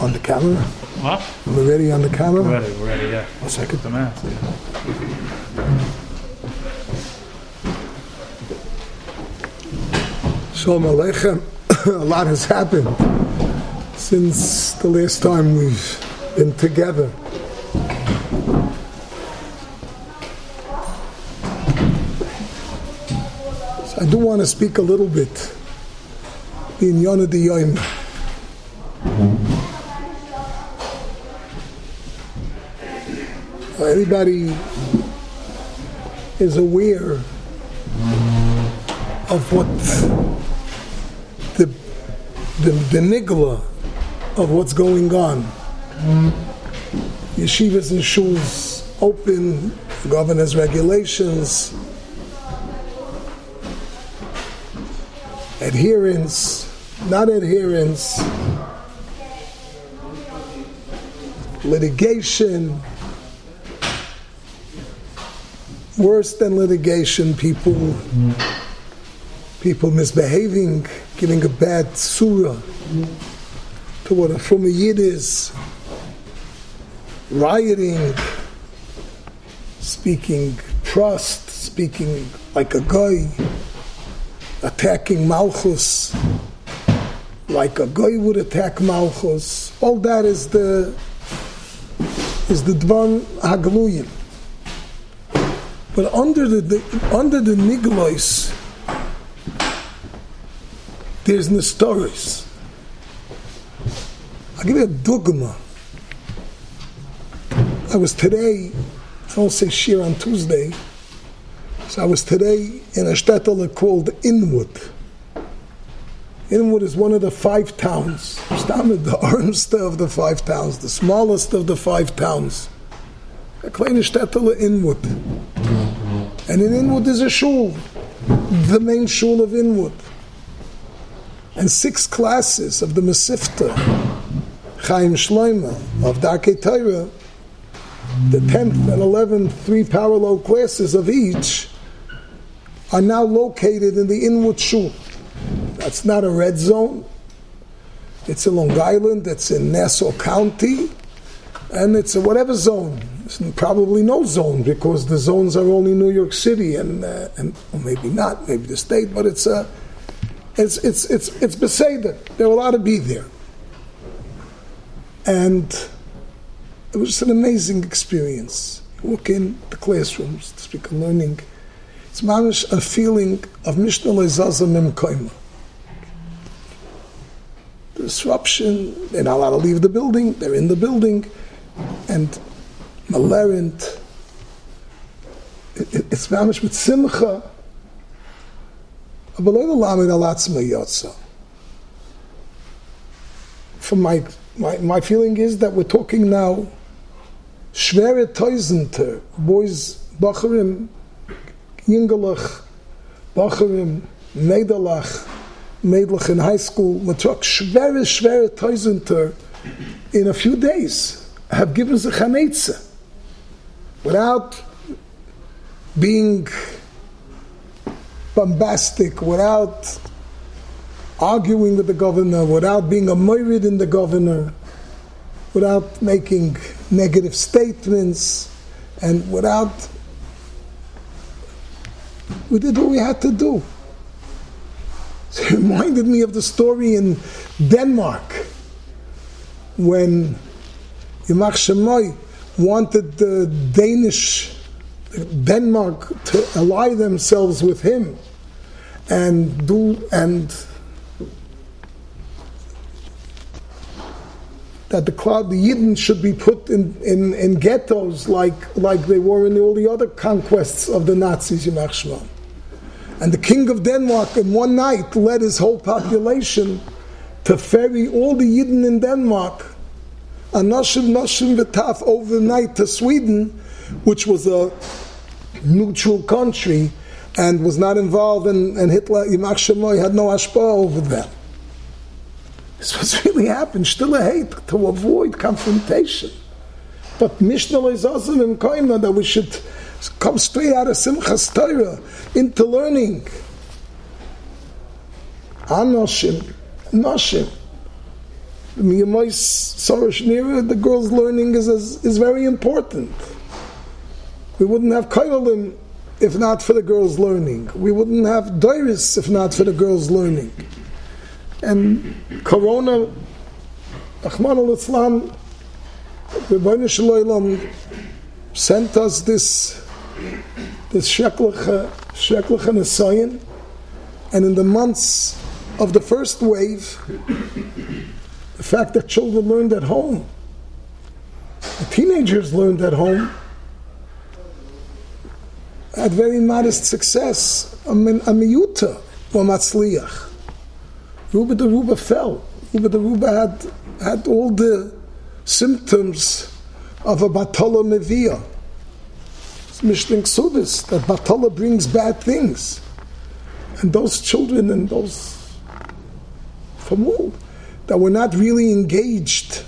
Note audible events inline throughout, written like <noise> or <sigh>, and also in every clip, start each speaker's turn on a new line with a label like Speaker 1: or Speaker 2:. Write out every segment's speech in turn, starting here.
Speaker 1: On the camera?
Speaker 2: What?
Speaker 1: We're ready on the camera?
Speaker 2: We're ready, we're ready, yeah.
Speaker 1: One second.
Speaker 2: The mask.
Speaker 1: Shalom Aleichem. <coughs> A lot has happened since the last time we've been together. So I do want to speak a little bit in Yonah Yom. Everybody is aware of what the the, the nigla of what's going on. Yeshivas and shuls open, governor's regulations, adherence, not adherence, litigation, worse than litigation, people people misbehaving, giving a bad surah to what a from a yid is, rioting, speaking trust, speaking like a guy, attacking Malchus, like a guy would attack Malchus. All that is the is the Dvan Hagluyim. But under the, the under the Niglois, there's Nestoris. I'll give you a dogma. I was today, I don't say shir on Tuesday, so I was today in a shtetl called Inwood. Inwood is one of the five towns. Stammed the <laughs> armst of the five towns, the smallest of the five towns. A kleine shtetl Inwood. And in Inwood is a shul, the main shul of Inwood and six classes of the Mesifta, Chaim Shloima, of Darkei Torah, the 10th and 11th, three parallel classes of each, are now located in the Inwood Shul. That's not a red zone. It's in Long Island, it's in Nassau County, and it's a whatever zone. Probably no zone because the zones are only New York City and, uh, and well, maybe not, maybe the state, but it's a it's it's it's it's beseder. They're allowed to be there, and it was just an amazing experience. You walk in the classrooms to speak of learning. It's mamish a feeling of Mishnah Lezaza Mem. Disruption. They're not allowed to leave the building. They're in the building, and malerent. It, it, it's mamish with simcha. From my, my, my feeling is that we're talking now schwere Tausender, boys, Bacharim, Yingalach, Bacharim, Meidalach, Meidlach in high school, we talk schwere, schwere Tausender in a few days have given the Chanetze without being bombastic, without arguing with the governor, without being a moirid in the governor, without making negative statements, and without. We did what we had to do. <laughs> It reminded me of the story in Denmark when Yamach Shemoy wanted the Danish Denmark to ally themselves with him and do and that the cloud, the Yidden should be put in, in, in ghettos like, like they were in all the other conquests of the Nazis, Yimach Shemam. And the king of Denmark in one night led his whole population to ferry all the Yidden in Denmark, Anashim Nashim V'taf, overnight to Sweden, which was a neutral country and was not involved in, and Hitler, Yimach Shemoy, had no ashpa over them. This was really happened, still a hate, to avoid confrontation. But Mishnah Leizazim and Koima, that we should come straight out of Simchas Torah into learning. Anoshim, Noshim. The girls' learning is, is, is very important. We wouldn't have Kailalim if not for the girls' learning. We wouldn't have Dairis if not for the girls' learning. And Corona, Rachmana litzlan, Shalom sent us this this Sheklich uh, Sheklich and in the months of the first wave, the fact that children learned at home, the teenagers learned at home, had very modest success. A miyuta or matzliach. Ruba the Ruba fell. Ruba the Ruba had, had all the symptoms of a Batala Mevia. Mishling Sudis, that Batala brings bad things. And those children and those from all that were not really engaged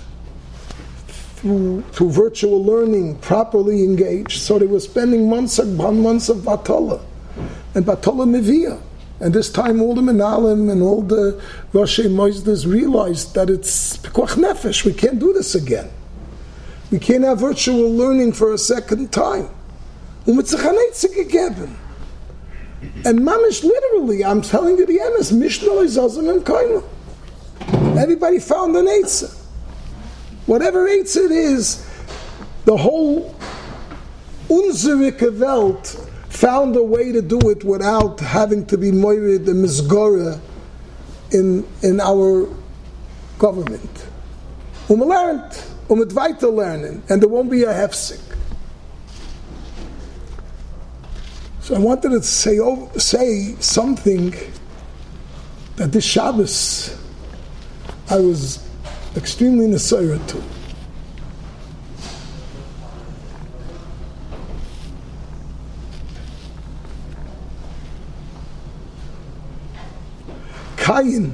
Speaker 1: through, through virtual learning, properly engaged. So they were spending months upon months of Batala and Batala Mevia. And this time all the Menalim and all the Rosh Moizdas realized that it's Pekuach Nefesh, we can't do this again. We can't have virtual learning for a second time. And mamish literally, I'm telling you the emes, Mishnah Zazim and Kaima. Everybody found an Eitzah. Whatever Eitz it is, the whole unzerike Welt found a way to do it without having to be moirid and misgora in, in our government. Um lernt, um it and there won't be a hefsik. So I wanted to say, say something that this Shabbos I was extremely Nasira to. Cain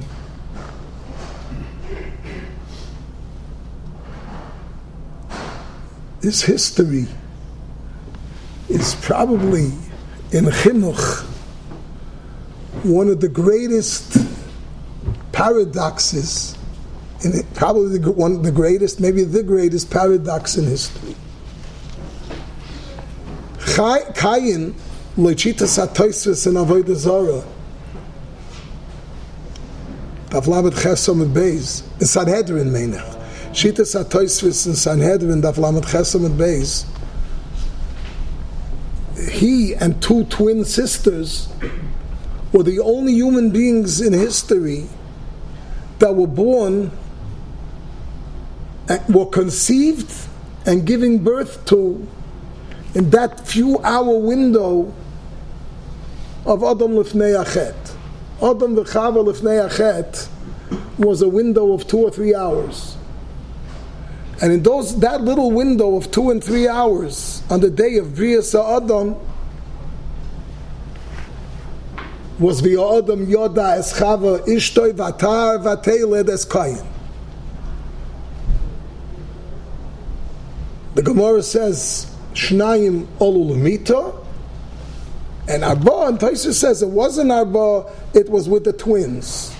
Speaker 1: his history is probably in Chinuch one of the greatest paradoxes in probably the, one of the greatest, maybe the greatest paradox in history. Kayin, Lechita Satoisvis and Avodah Zara, Davlamet Chesom and Beis, in Sanhedrin Meinach. Shita Satoisvis in Sanhedrin, Davlamet Chesom and Beis, he and two twin sisters were the only human beings in history that were born were conceived and giving birth to in that few hour window of Adam Lifnei Achet. Adam v'Chava Lifnei Achet was a window of two or three hours. And in those that little window of two and three hours on the day of Brias Adam was the Adam Yoda es Chava Ishtoi Vatar Vateled es Kayin. The Gemara says Shnayim Olulamita, and Arba, and Taisa says it wasn't Arba, it was with the twins.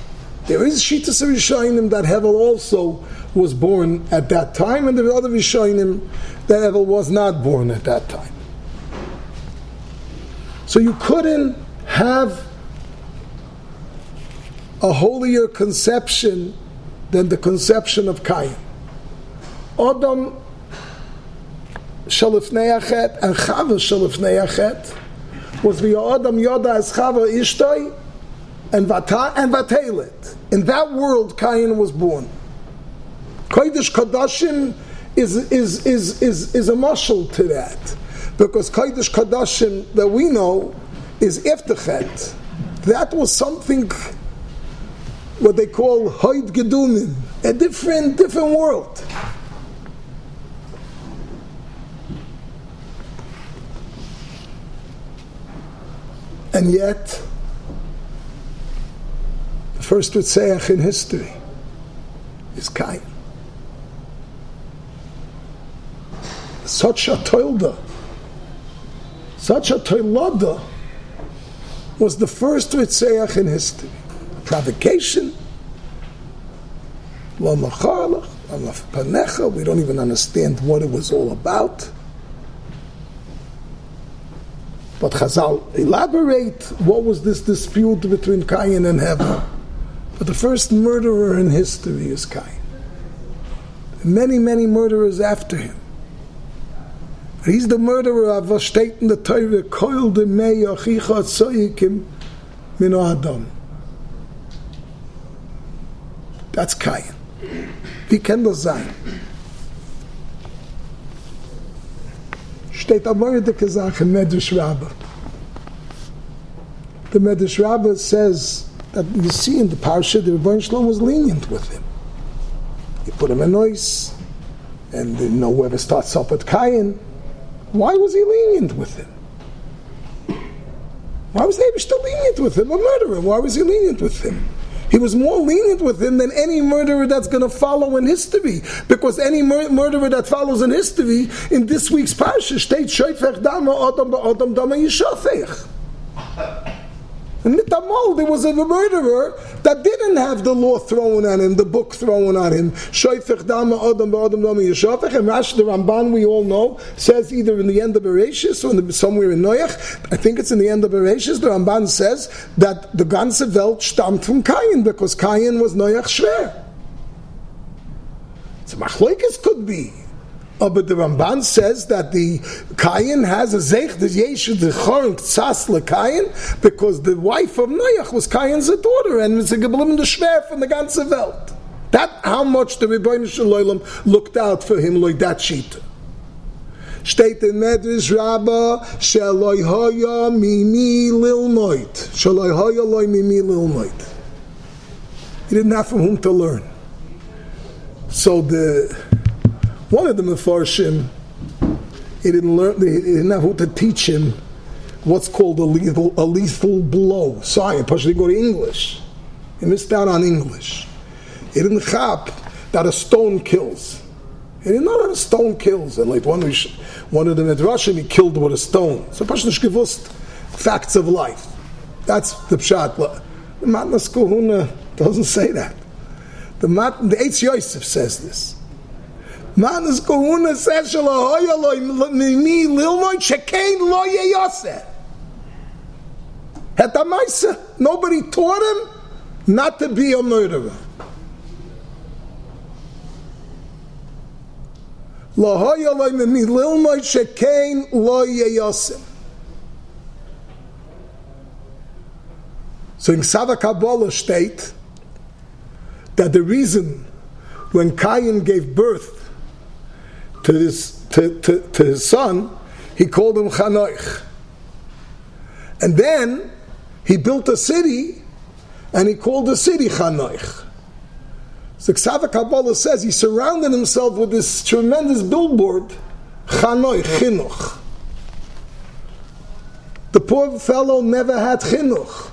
Speaker 1: There is Shita Rishonim that Hevel also was born at that time, and there are other Rishonim that Hevel was not born at that time. So you couldn't have a holier conception than the conception of Cain. Adam shalifnei achet and chava shalifnei achet was the Adam Yoda as chava ishtoi and vata and vatelet. In that world, Cain was born. Kodesh Kadashim is, is, is, is, is a muscle to that. Because Kodesh Kadashim that we know is Iftachet. That was something what they call Hoid Gedumin, a different, different world. And yet, the first Ritzeach in history is Cain. Such a toilda, such a toilada was the first Ritzeach in history. Provocation, We don't even understand what it was all about. But Chazal elaborate what was this dispute between Cain and Hevel. But the first murderer in history is Cain. Many, many murderers after him. He's the murderer of was steht in the Torah, Koil de mei achicha tzoyikim min Adam. That's Cain. Wie kann? Steht Medrash. The Medrash Rabbah says that you see in the parsha the Rebbein Shalom was lenient with him. He put him in noise, and know whoever starts up at Cain, why was he lenient with him? Why was David still lenient with him? A murderer. Why was he lenient with him? He was more lenient with him than any murderer that's going to follow in history. Because any mur- murderer that follows in history, in this week's parsha, states, Shoifech dama adam adam dama yishafech. In Mitamol, there was a murderer that didn't have the law thrown at him, the book thrown at him. Shoifech adam adam dama yishafech. And Rashi the Ramban, we all know, says either in the end of Bereshis or in the, somewhere in Noach. I think it's in the end of Bereshis. The Ramban says that the ganze Welt stammt from Cain because Cain was Noach schwer. So Machlokes could be. Oh, but the Ramban says that the Kayin has a zeich, the Yeshu, the Chorin, Tzas Kayin, because the wife of Noach was Kayin's daughter, and it's a Geblim the Shver from the ganze Welt. That how much the Rebbeinu Shalom looked out for him like that sheet. Steht in Medrash Rabba, Shaloi Hoya Mimi Lilmoit. Shaloi Hoya Loi Mimi Lilmoit. He didn't have from whom to learn. So the one of the Mefarshim, he didn't learn, he didn't have who to teach him what's called a lethal, a lethal blow. Sorry, Pasha didn't go to English. He missed out on English. He didn't chap that a stone kills. He didn't know that a stone kills. And like one, one of the Midrashim, he killed with a stone. So Pasha gewusst facts of life. That's the pshat. The Matnas Kohuna doesn't say that. The, Mat, the Eitz Yosef says this. Manas Kahuna says Shalahoya lo mimi lilmoy shekain lo yeyase. Hetamaisa. Nobody taught him not to be a murderer. Lahoya lo mimi lilmoy shekain lo yeyase. So in Sava Kabbalah state that the reason when Cain gave birth to his, to, to, to his son, he called him Chanoich. And then he built a city and he called the city Chanoich. So Ksava Kabbalah says he surrounded himself with this tremendous billboard, Chanoich, Chinuch. The poor fellow never had Chinuch.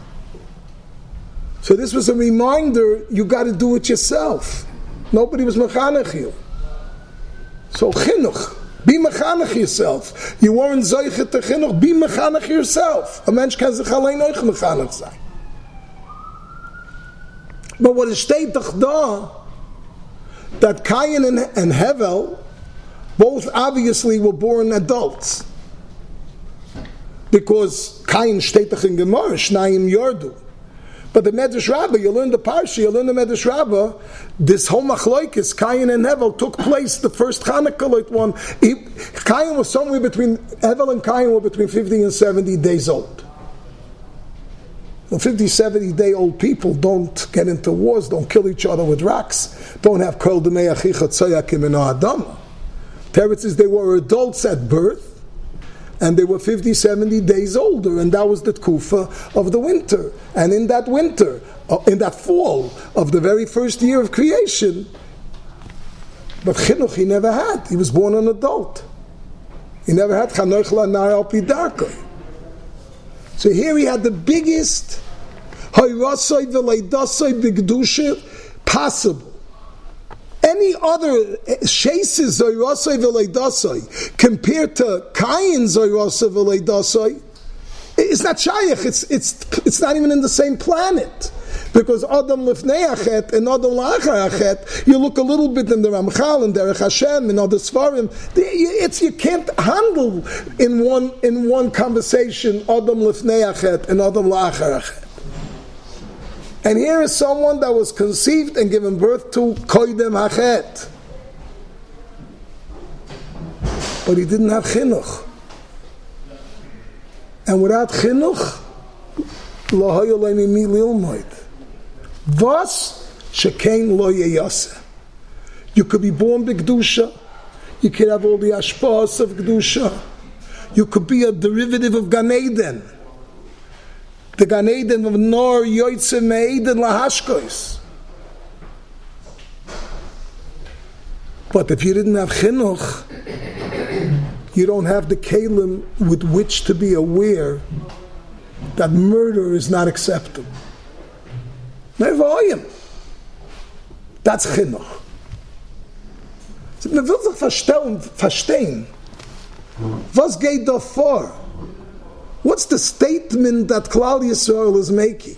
Speaker 1: So this was a reminder, you got to do it yourself. Nobody was mechanech you. So chinuch, be mechanech yourself. You weren't zoichet to chinuch, be mechanech yourself. A mensch kann sich allein euch mechanech sein. But what is steht doch da, that Cain and, and Hevel both obviously were born adults. Because Cain steht doch in Gemara, Shnayim Yordu. But the Medrash Rabbah, you learn the Parsha, you learn the Medrash Rabbah, this whole machloikis, Cain and Hevel, took place the first Hanukkah one. He, was somewhere between, Hevel and Cain were between 50 and 70 days old. Well, 50, 70 day old people don't get into wars, don't kill each other with rocks, don't have kol demei achicha tzayakim and adama. Teretz is they were adults at birth, and they were 50, 70 days older, and that was the kufa of the winter. And in that winter, uh, in that fall of the very first year of creation, but chinuch he never had. He was born an adult. He never had chanoch lanar al pidarkoi. So here he had the biggest hayrasoi v'leidasoi b'gdusha possible any other eh, chases zoyrasai v'leidasai compared to Kayin zoyrasai v'leidasai, it's not shayach. It's it's it's not even in the same planet. Because Adam lifnei achet and Adam la'achar achet, you look a little bit in the Ramchal and Derech Hashem and other Svarim. It's you can't handle in one in one conversation Adam lifnei achet and Adam la'achar achet. And here is someone that was conceived and given birth to koidem hachet. But he didn't have chinuch. And without chinuch. Thus, shekain lo yeyase. You could be born b'gdusha. You could have all the ashpas of gdusha. You could be a derivative of Gan Eden. The Gan Eden of Nor Yoitze Me'eden Lahashkois. But if you didn't have chinuch, you don't have the kalim with which to be aware that murder is not acceptable. Nevoyim. That's chinuch. Man will sich verstehen, verstehen, was geht da vor? What's the statement that Klal Yisrael is making?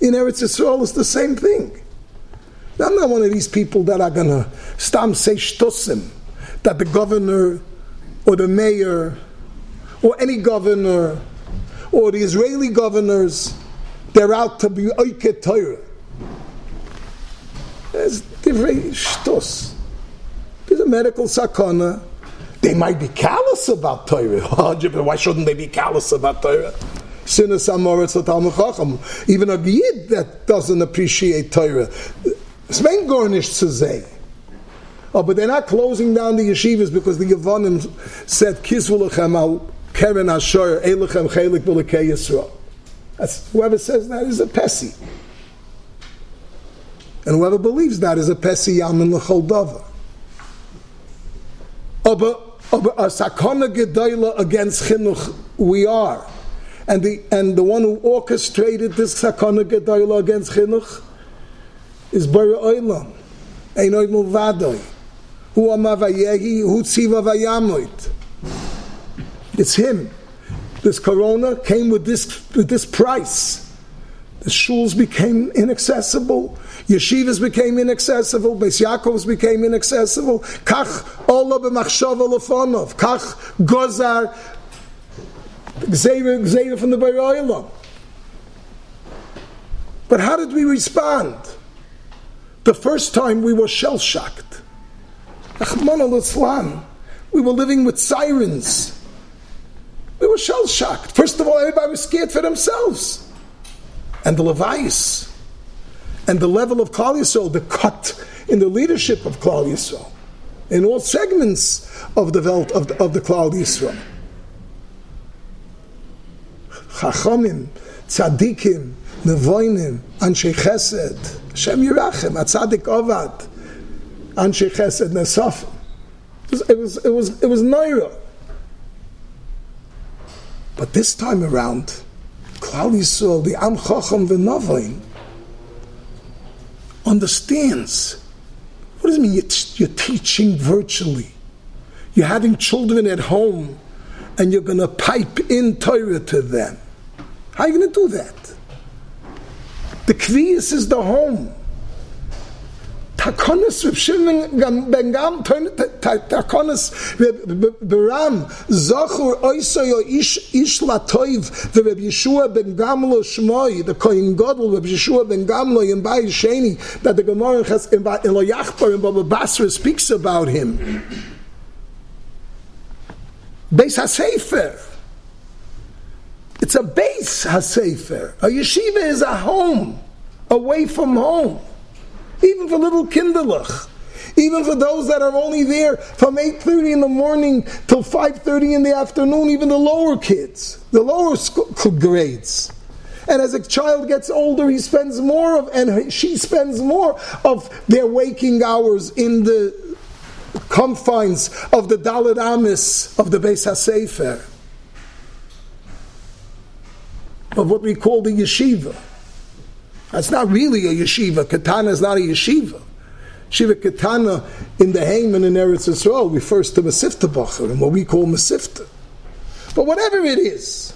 Speaker 1: In Eretz Yisrael, it's the same thing. I'm not one of these people that are going to stam say shtosim, that the governor or the mayor or any governor or the Israeli governors, they're out to be oiket Torah. There's different shtos. There's a medical sakana. They might be callous about Torah. <laughs> Why shouldn't they be callous about Torah? Even a Yid that doesn't appreciate Torah. Gornish to say. Oh, but they're not closing down the yeshivas because the Yavonim said. That's, whoever says that is a Pesi. And whoever believes that is a Pesi Yamin L'chol Dava. Oh, but a Sakona Gedoyla against Chinuch we are. And the, and the one who orchestrated this Sakona Gedoyla against Chinuch is Bara Oilam. Einoy Mulvadoi. Hu Amavayehi, Hu Tziva Vayamoit. It's him. This corona came with this, with this price. The shuls became inaccessible. Yeshivas became inaccessible. Beis Yaakovs became inaccessible. Kach ola b'machshava lefonov. Kach gozar gzeira from the Baroilam. But how did we respond? The first time we were shell shocked. We were living with sirens. We were shell shocked. First of all, everybody was scared for themselves. And the Levites, and the level of Klal Yisrael, the cut in the leadership of Klal Yisrael, in all segments of the Welt of the, of the Klal Yisrael. Chachamim, tzaddikim, nevoinim, anshe chesed, Hashem Yirachem, atzadik ovad, anshe chesed nesaf. It was, it was, it was, it but this time around, Klal Yisrael, the Am Chacham v'Navain, understands. What does it mean? You're, teaching virtually. You're having children at home, and you're going to pipe in Torah to them. How are you going to do that? The Kviyas is the home. Takonis Reb Shimon ben Gam Takonis Beram Zachur Oisoyo Ish Ish Latoiv the Reb Yeshua ben Gamlo Shmoi the Kohen Gadol Reb Yeshua ben Gamlo in Bay Sheni that the Gemara has in Lo Yachbar in Baba Basra speaks about him. Beis HaSefer. It's a base HaSefer. A yeshiva is a home, away from home even for little kinderlach. Even for those that are only there from 8.30 in the morning till 5.30 in the afternoon, even the lower kids, the lower school grades. And as a child gets older, he spends more of, and she spends more of their waking hours in the confines of the Dalit Amis of the Beis HaSefer, of what we call the yeshiva. That's not really a yeshiva. Katana is not a yeshiva. Shiva Katana in the Haman in Eretz Yisrael refers to Masifta Bacher and what we call Masifta. But whatever it is,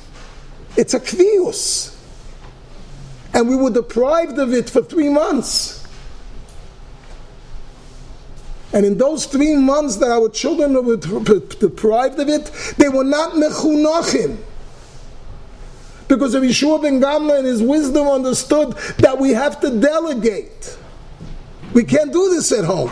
Speaker 1: it's a kvius. and we were deprived of it for three months. And in those three months that our children were deprived of it, they were not mechunachim. Because of Yeshua ben Gamla and his wisdom understood that we have to delegate. We can't do this at home.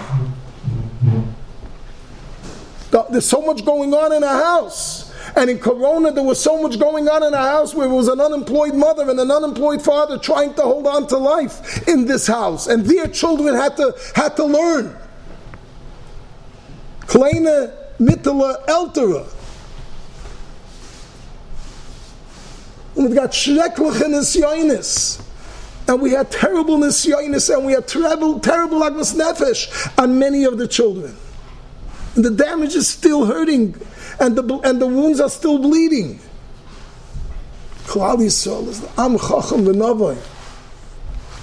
Speaker 1: There's so much going on in our house. And in Corona, there was so much going on in our house where it was an unemployed mother and an unemployed father trying to hold on to life in this house. And their children had to, had to learn. Kleine, mittlere, ältere. Und we got schreckliche nisyonis. And we had terrible nisyonis and we had terrible, terrible agmas nefesh on many of the children. And the damage is still hurting and the, and the wounds are still bleeding. Klal Yisrael is Am Chacham v'Navai.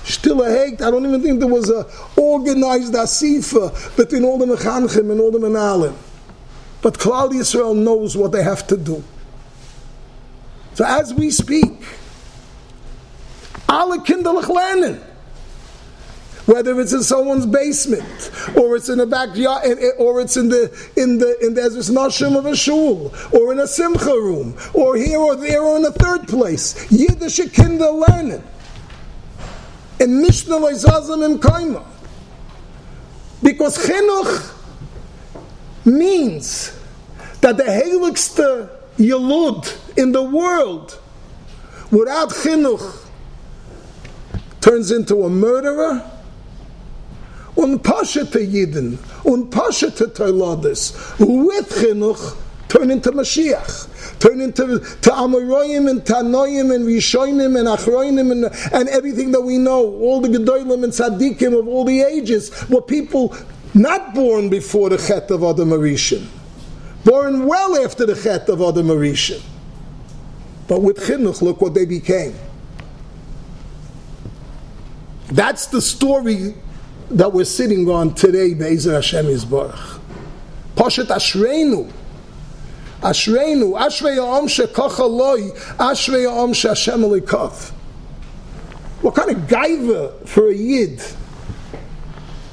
Speaker 1: Still a hate. I don't even think there was a organized asifa between all the mechanchim and all the menalim. But Klal Yisrael knows what they have to do. So as we speak. Whether it's in someone's basement, or it's in a backyard, eh, eh, or it's in the in the in the Ezra's Nashim of a shul, or in a simcha room, or here or there, or in a third place. Yiddish kinder lernen and Mishnah Loizazim and Kaima. Because chinuch means that the heiligste Yalud in the world. Without chinuch turns into a murderer. To Yidden to Toilades with chinuch turn into Mashiach turn into to Amoroyim and Tanoim and Rishonim and Achroinim and, and everything that we know, all the Gedolim and Tzaddikim of all the ages were people not born before the Chet of Adam Arishan, born well after the Chet of Adam Arishan. But with Chinuch, look what they became. That's the story that we're sitting on today, Be'ezer Hashem Yisbarach. Pashat Ashreinu, Ashreinu, Ashrei Yom Shekocha Loi, Ashrei Yom Shashem Elikov. What kind of gaiva for a yid?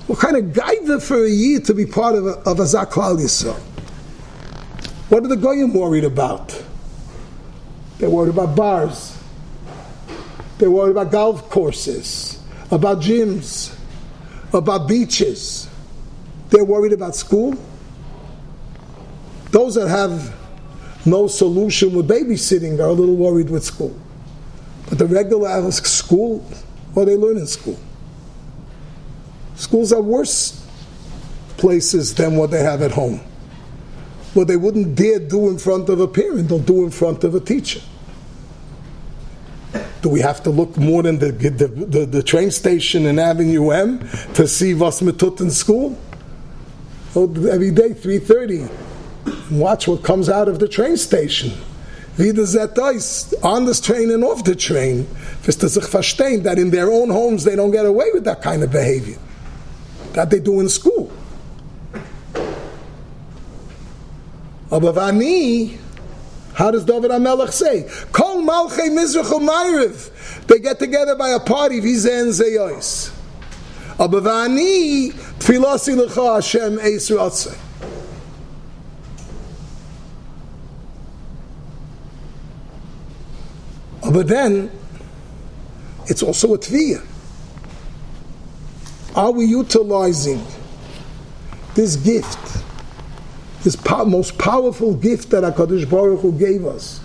Speaker 1: What kind of gaiva for a yid to be part of a, of a Yisrael? What are the goyim worried about? They're worried about bars. They're worried about golf courses, about gyms, about beaches. They're worried about school. Those that have no solution with babysitting are a little worried with school. But the regular school, what they learn in school? Schools are worse places than what they have at home. What they wouldn't dare do in front of a parent, they'll do in front of a teacher. Do we have to look more than the, the, the, the train station in Avenue M to see was metut in school? Oh, every day, 3.30, watch what comes out of the train station. Wie das on this train and off the train, wirst du that in their own homes they don't get away with that kind of behavior. That they do in school. Aber vani, how does David HaMelech say? Kol malchei mizrach u'mayriv. They get together by a party, vizen zeyois. Aber vani, tfilasi lecha Hashem eis ratzei. But then, it's also a tviyah. Are we utilizing this gift, this po- most powerful gift that HaKadosh Baruch Hu gave us,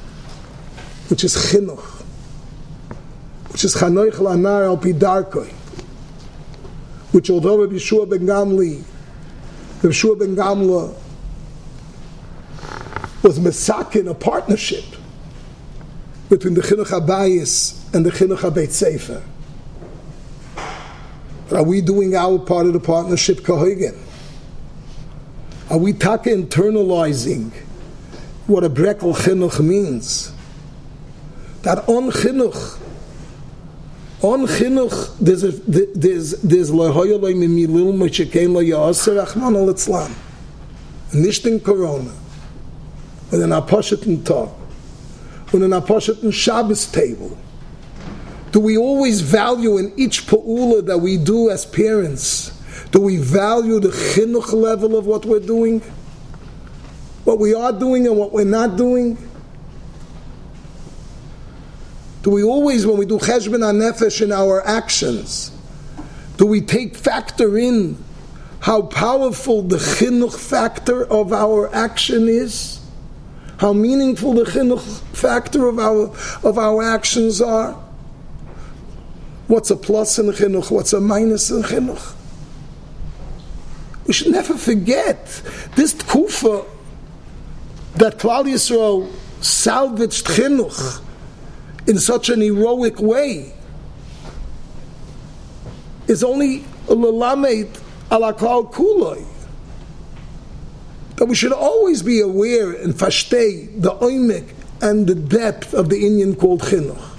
Speaker 1: which is chinuch, which is chanoich lanar al pidarkoi, which although Rabbi Yeshua ben Gamli, Rabbi Yeshua ben Gamla was mesakin, a partnership, between the Chinuch HaBayis and the Chinuch HaBeit Sefer. Are we doing our part of the partnership kahoigen? Are we taka internalizing what a brekel chinuch means? That on chinuch, on chinuch, there's a, there's there's lehoyolay mimilil achman al itzlam. Nicht in Corona, in our Poshet talk und in a Shabbos table. Do we always value in each pa'ula that we do as parents? Do we value the chinuch level of what we're doing? What we are doing and what we're not doing? Do we always, when we do cheshbon nefesh in our actions, do we take factor in how powerful the chinuch factor of our action is? How meaningful the chinuch factor of our of our actions are? What's a plus in chinuch? What's a minus in chinuch? We should never forget this tkufa that Klal Yisrael salvaged chinuch in such an heroic way is only a lelamed ala klal kuloi. That we should always be aware and fashtei the oimik and the depth of the Indian called chinuch.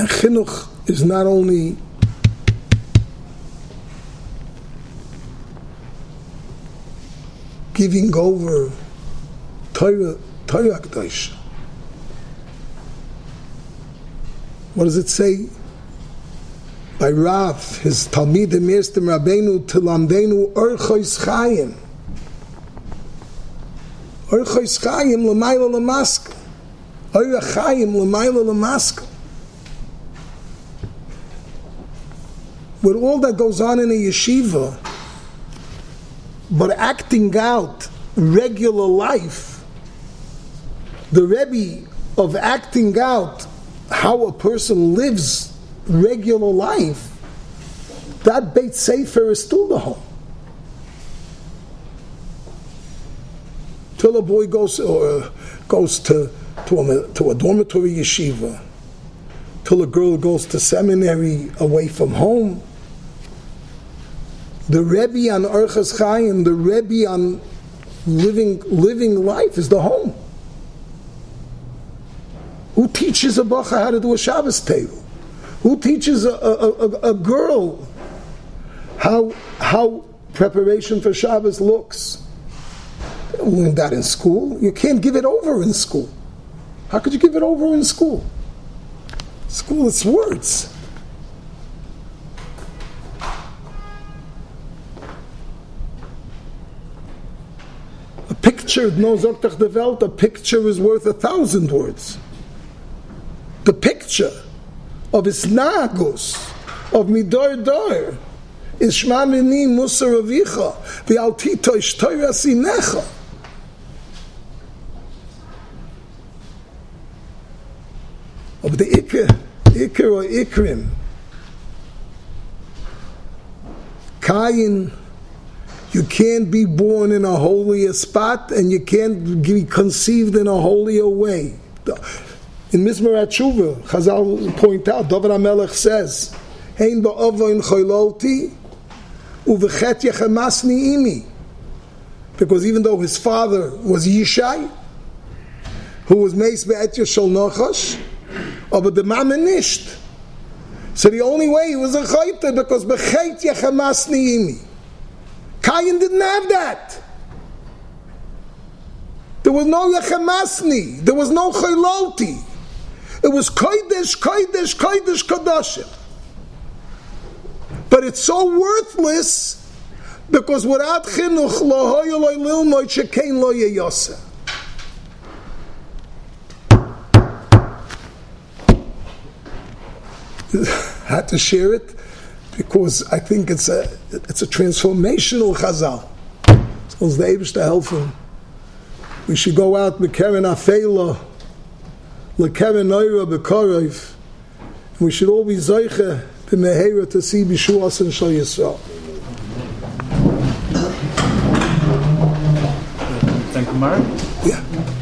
Speaker 1: And chinuch is not only giving over Torah, Torah. What does it say? By Rav, his Talmid Emirstim Rabbeinu Tilamdenu Orchois Chayim. Orchois Chayim L'mayla L'maska. Orchois Chayim L'mayla L'maska. With all that goes on in a yeshiva, but acting out regular life, the Rebbe of acting out how a person lives regular life, that Beit Sefer is still the home. Till a boy goes or goes to to a, to a dormitory yeshiva, till a girl goes to seminary away from home the Rebbe on Orchas Chaim, the Rebbe on living living life is the home. Who teaches a bacha how to do a Shabbos table? Who teaches a, a, a, a girl how how preparation for Shabbos looks? Learn that in school. You can't give it over in school. How could you give it over in school? School, it's words. Picture, no Zoktach Welt, a picture is worth a thousand words. The picture of Isnagus, of Midor Dor, is Shma Mini Musar Avicha, V'altito Ishtoira Sinecha. Of the Iker, Iker or Ikrim, Kayin, you can't be born in a holier spot and you can't be conceived in a holier way. In Mizmor Tshuva, Chazal point out, David HaMelech says, Hein ba'avoin choylolti uvechet yechamasni imi. Because even though his father was Yishai, who was Meis Be'et Yashol Nochash, but the Mama. So the only way he was a chayte because bechet yechamasni imi. Cain didn't have that. There was no Yechemasni. There was no Chayloti. It was Kodesh, Kodesh, Kodesh, Kodashim. But it's so worthless because without chinuch lo hoyo lo lilmoy shekein lo. <laughs> Had to share it because I think it's a it's a transformational chazal. So the Abish to help him. We should go out mekeren afela, lekeren noira bekorev. We should all be zeiche b'mehera to see b'shuas and shal Yisrael.
Speaker 2: Thank you, Mark.
Speaker 1: Yeah.